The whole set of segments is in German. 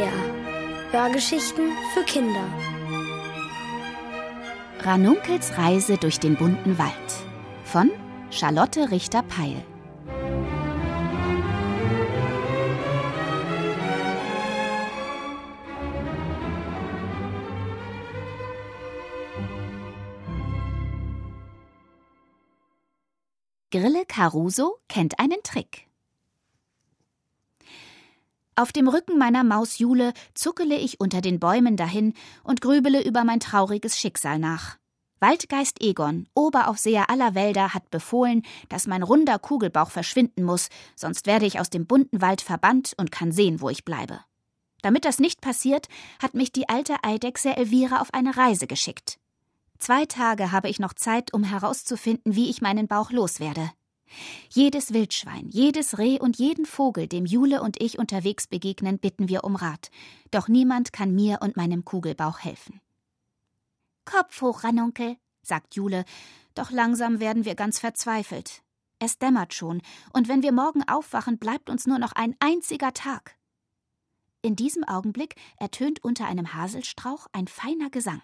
SWR. Hörgeschichten für Kinder. Ranunkels Reise durch den bunten Wald von Charlotte Richter-Peil. Grille Caruso kennt einen Trick. Auf dem Rücken meiner Maus Jule zuckele ich unter den Bäumen dahin und grübele über mein trauriges Schicksal nach. Waldgeist Egon, Oberaufseher aller Wälder, hat befohlen, dass mein runder Kugelbauch verschwinden muss, sonst werde ich aus dem bunten Wald verbannt und kann sehen, wo ich bleibe. Damit das nicht passiert, hat mich die alte Eidechse Elvira auf eine Reise geschickt. Zwei Tage habe ich noch Zeit, um herauszufinden, wie ich meinen Bauch loswerde. Jedes Wildschwein, jedes Reh und jeden Vogel, dem Jule und ich unterwegs begegnen, bitten wir um Rat. Doch niemand kann mir und meinem Kugelbauch helfen. Kopf hoch, Ranunkel, sagt Jule, doch langsam werden wir ganz verzweifelt. Es dämmert schon, und wenn wir morgen aufwachen, bleibt uns nur noch ein einziger Tag. In diesem Augenblick ertönt unter einem Haselstrauch ein feiner Gesang.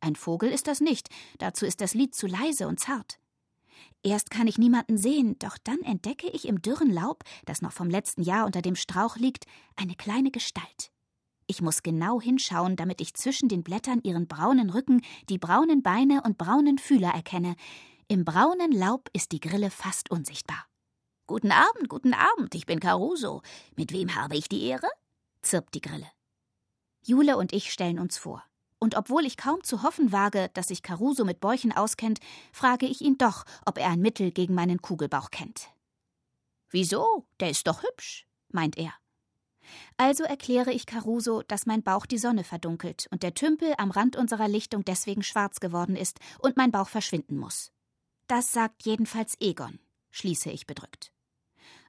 Ein Vogel ist das nicht, dazu ist das Lied zu leise und zart. Erst kann ich niemanden sehen, doch dann entdecke ich im dürren Laub, das noch vom letzten Jahr unter dem Strauch liegt, eine kleine Gestalt. Ich muss genau hinschauen, damit ich zwischen den Blättern ihren braunen Rücken, die braunen Beine und braunen Fühler erkenne. Im braunen Laub ist die Grille fast unsichtbar. Guten Abend, guten Abend, ich bin Caruso. Mit wem habe ich die Ehre? zirpt die Grille. Jule und ich stellen uns vor und obwohl ich kaum zu hoffen wage, dass sich Caruso mit Bäuchen auskennt, frage ich ihn doch, ob er ein Mittel gegen meinen Kugelbauch kennt. Wieso? Der ist doch hübsch, meint er. Also erkläre ich Caruso, dass mein Bauch die Sonne verdunkelt und der Tümpel am Rand unserer Lichtung deswegen schwarz geworden ist und mein Bauch verschwinden muss. Das sagt jedenfalls Egon, schließe ich bedrückt.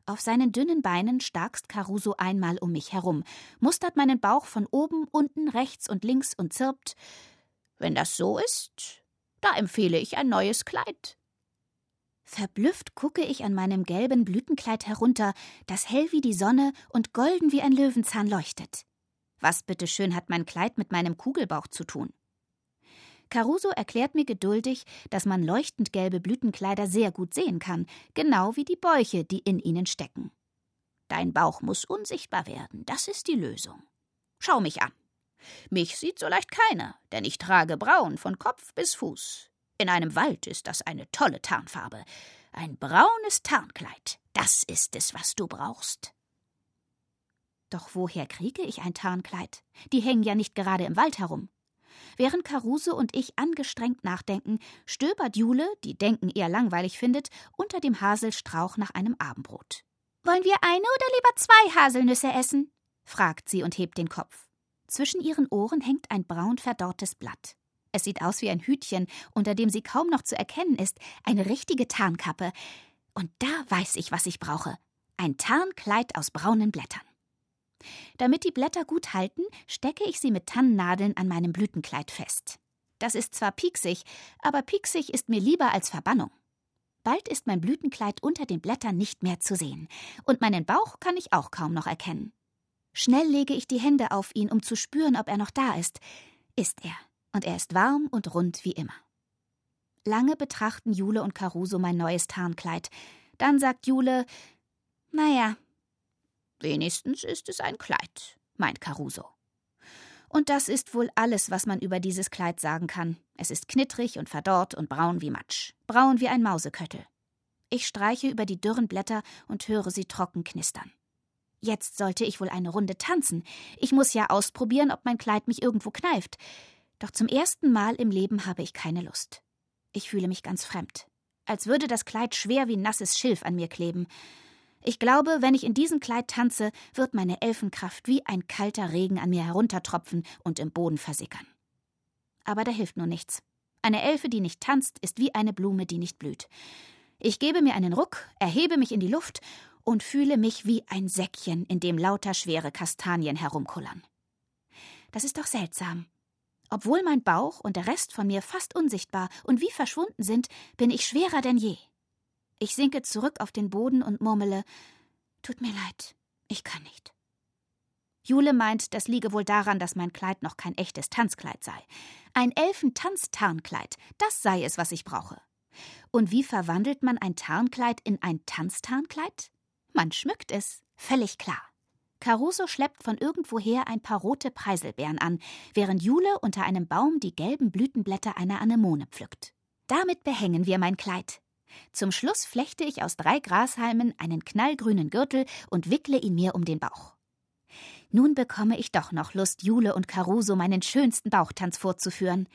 Auf seinen dünnen Beinen starkst Caruso einmal um mich herum, mustert meinen Bauch von oben, unten, rechts und links und zirpt. Wenn das so ist, da empfehle ich ein neues Kleid. Verblüfft gucke ich an meinem gelben Blütenkleid herunter, das hell wie die Sonne und golden wie ein Löwenzahn leuchtet. Was bitteschön hat mein Kleid mit meinem Kugelbauch zu tun? Caruso erklärt mir geduldig, dass man leuchtend gelbe Blütenkleider sehr gut sehen kann, genau wie die Bäuche, die in ihnen stecken. Dein Bauch muss unsichtbar werden, das ist die Lösung. Schau mich an. Mich sieht so leicht keiner, denn ich trage braun von Kopf bis Fuß. In einem Wald ist das eine tolle Tarnfarbe. Ein braunes Tarnkleid, das ist es, was du brauchst. Doch woher kriege ich ein Tarnkleid? Die hängen ja nicht gerade im Wald herum. Während Caruso und ich angestrengt nachdenken, stöbert Jule, die Denken eher langweilig findet, unter dem Haselstrauch nach einem Abendbrot. Wollen wir eine oder lieber zwei Haselnüsse essen? fragt sie und hebt den Kopf. Zwischen ihren Ohren hängt ein braun verdorrtes Blatt. Es sieht aus wie ein Hütchen, unter dem sie kaum noch zu erkennen ist, eine richtige Tarnkappe. Und da weiß ich, was ich brauche. Ein Tarnkleid aus braunen Blättern. Damit die Blätter gut halten, stecke ich sie mit Tannennadeln an meinem Blütenkleid fest. Das ist zwar pieksig, aber pieksig ist mir lieber als Verbannung. Bald ist mein Blütenkleid unter den Blättern nicht mehr zu sehen, und meinen Bauch kann ich auch kaum noch erkennen. Schnell lege ich die Hände auf ihn, um zu spüren, ob er noch da ist. Ist er, und er ist warm und rund wie immer. Lange betrachten Jule und Caruso mein neues Tarnkleid. Dann sagt Jule: Naja, Wenigstens ist es ein Kleid, meint Caruso. Und das ist wohl alles, was man über dieses Kleid sagen kann. Es ist knittrig und verdorrt und braun wie Matsch, braun wie ein Mauseköttel. Ich streiche über die dürren Blätter und höre sie trocken knistern. Jetzt sollte ich wohl eine Runde tanzen. Ich muss ja ausprobieren, ob mein Kleid mich irgendwo kneift. Doch zum ersten Mal im Leben habe ich keine Lust. Ich fühle mich ganz fremd. Als würde das Kleid schwer wie nasses Schilf an mir kleben. Ich glaube, wenn ich in diesem Kleid tanze, wird meine Elfenkraft wie ein kalter Regen an mir heruntertropfen und im Boden versickern. Aber da hilft nur nichts. Eine Elfe, die nicht tanzt, ist wie eine Blume, die nicht blüht. Ich gebe mir einen Ruck, erhebe mich in die Luft und fühle mich wie ein Säckchen, in dem lauter schwere Kastanien herumkullern. Das ist doch seltsam. Obwohl mein Bauch und der Rest von mir fast unsichtbar und wie verschwunden sind, bin ich schwerer denn je. Ich sinke zurück auf den Boden und murmele Tut mir leid, ich kann nicht. Jule meint, das liege wohl daran, dass mein Kleid noch kein echtes Tanzkleid sei. Ein Elfentanztarnkleid, das sei es, was ich brauche. Und wie verwandelt man ein Tarnkleid in ein Tanztarnkleid? Man schmückt es, völlig klar. Caruso schleppt von irgendwoher ein paar rote Preiselbeeren an, während Jule unter einem Baum die gelben Blütenblätter einer Anemone pflückt. Damit behängen wir mein Kleid. Zum Schluss flechte ich aus drei Grashalmen einen knallgrünen Gürtel und wickle ihn mir um den Bauch. Nun bekomme ich doch noch Lust, Jule und Caruso meinen schönsten Bauchtanz vorzuführen.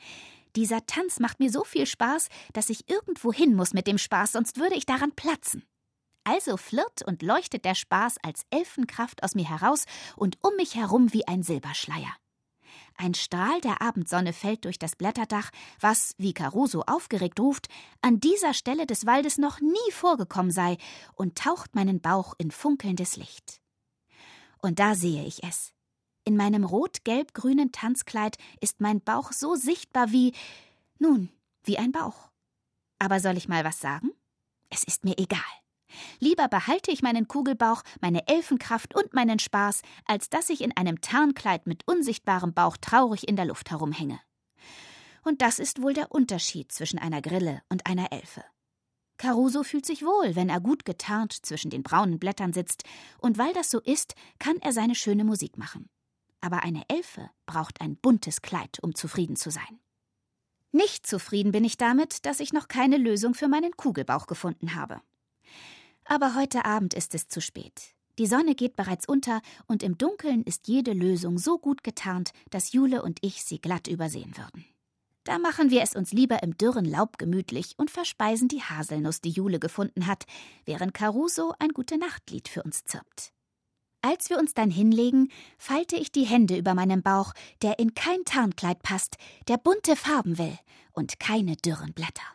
Dieser Tanz macht mir so viel Spaß, dass ich irgendwo hin muss mit dem Spaß, sonst würde ich daran platzen. Also flirrt und leuchtet der Spaß als Elfenkraft aus mir heraus und um mich herum wie ein Silberschleier. Ein Strahl der Abendsonne fällt durch das Blätterdach, was, wie Caruso aufgeregt ruft, an dieser Stelle des Waldes noch nie vorgekommen sei, und taucht meinen Bauch in funkelndes Licht. Und da sehe ich es. In meinem rot-gelb-grünen Tanzkleid ist mein Bauch so sichtbar wie, nun, wie ein Bauch. Aber soll ich mal was sagen? Es ist mir egal. Lieber behalte ich meinen Kugelbauch, meine Elfenkraft und meinen Spaß, als dass ich in einem Tarnkleid mit unsichtbarem Bauch traurig in der Luft herumhänge. Und das ist wohl der Unterschied zwischen einer Grille und einer Elfe. Caruso fühlt sich wohl, wenn er gut getarnt zwischen den braunen Blättern sitzt, und weil das so ist, kann er seine schöne Musik machen. Aber eine Elfe braucht ein buntes Kleid, um zufrieden zu sein. Nicht zufrieden bin ich damit, dass ich noch keine Lösung für meinen Kugelbauch gefunden habe. Aber heute Abend ist es zu spät. Die Sonne geht bereits unter und im Dunkeln ist jede Lösung so gut getarnt, dass Jule und ich sie glatt übersehen würden. Da machen wir es uns lieber im dürren Laub gemütlich und verspeisen die Haselnuss, die Jule gefunden hat, während Caruso ein Gute-Nacht-Lied für uns zirpt. Als wir uns dann hinlegen, falte ich die Hände über meinem Bauch, der in kein Tarnkleid passt, der bunte Farben will und keine dürren Blätter.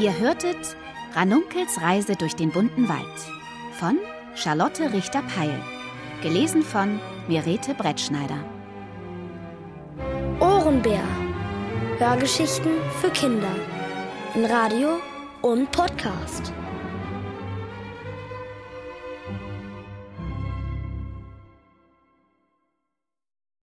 Ihr hörtet Ranunkels Reise durch den bunten Wald von Charlotte Richter-Peil. Gelesen von Mirete Brettschneider. Ohrenbär. Hörgeschichten für Kinder. In Radio und Podcast.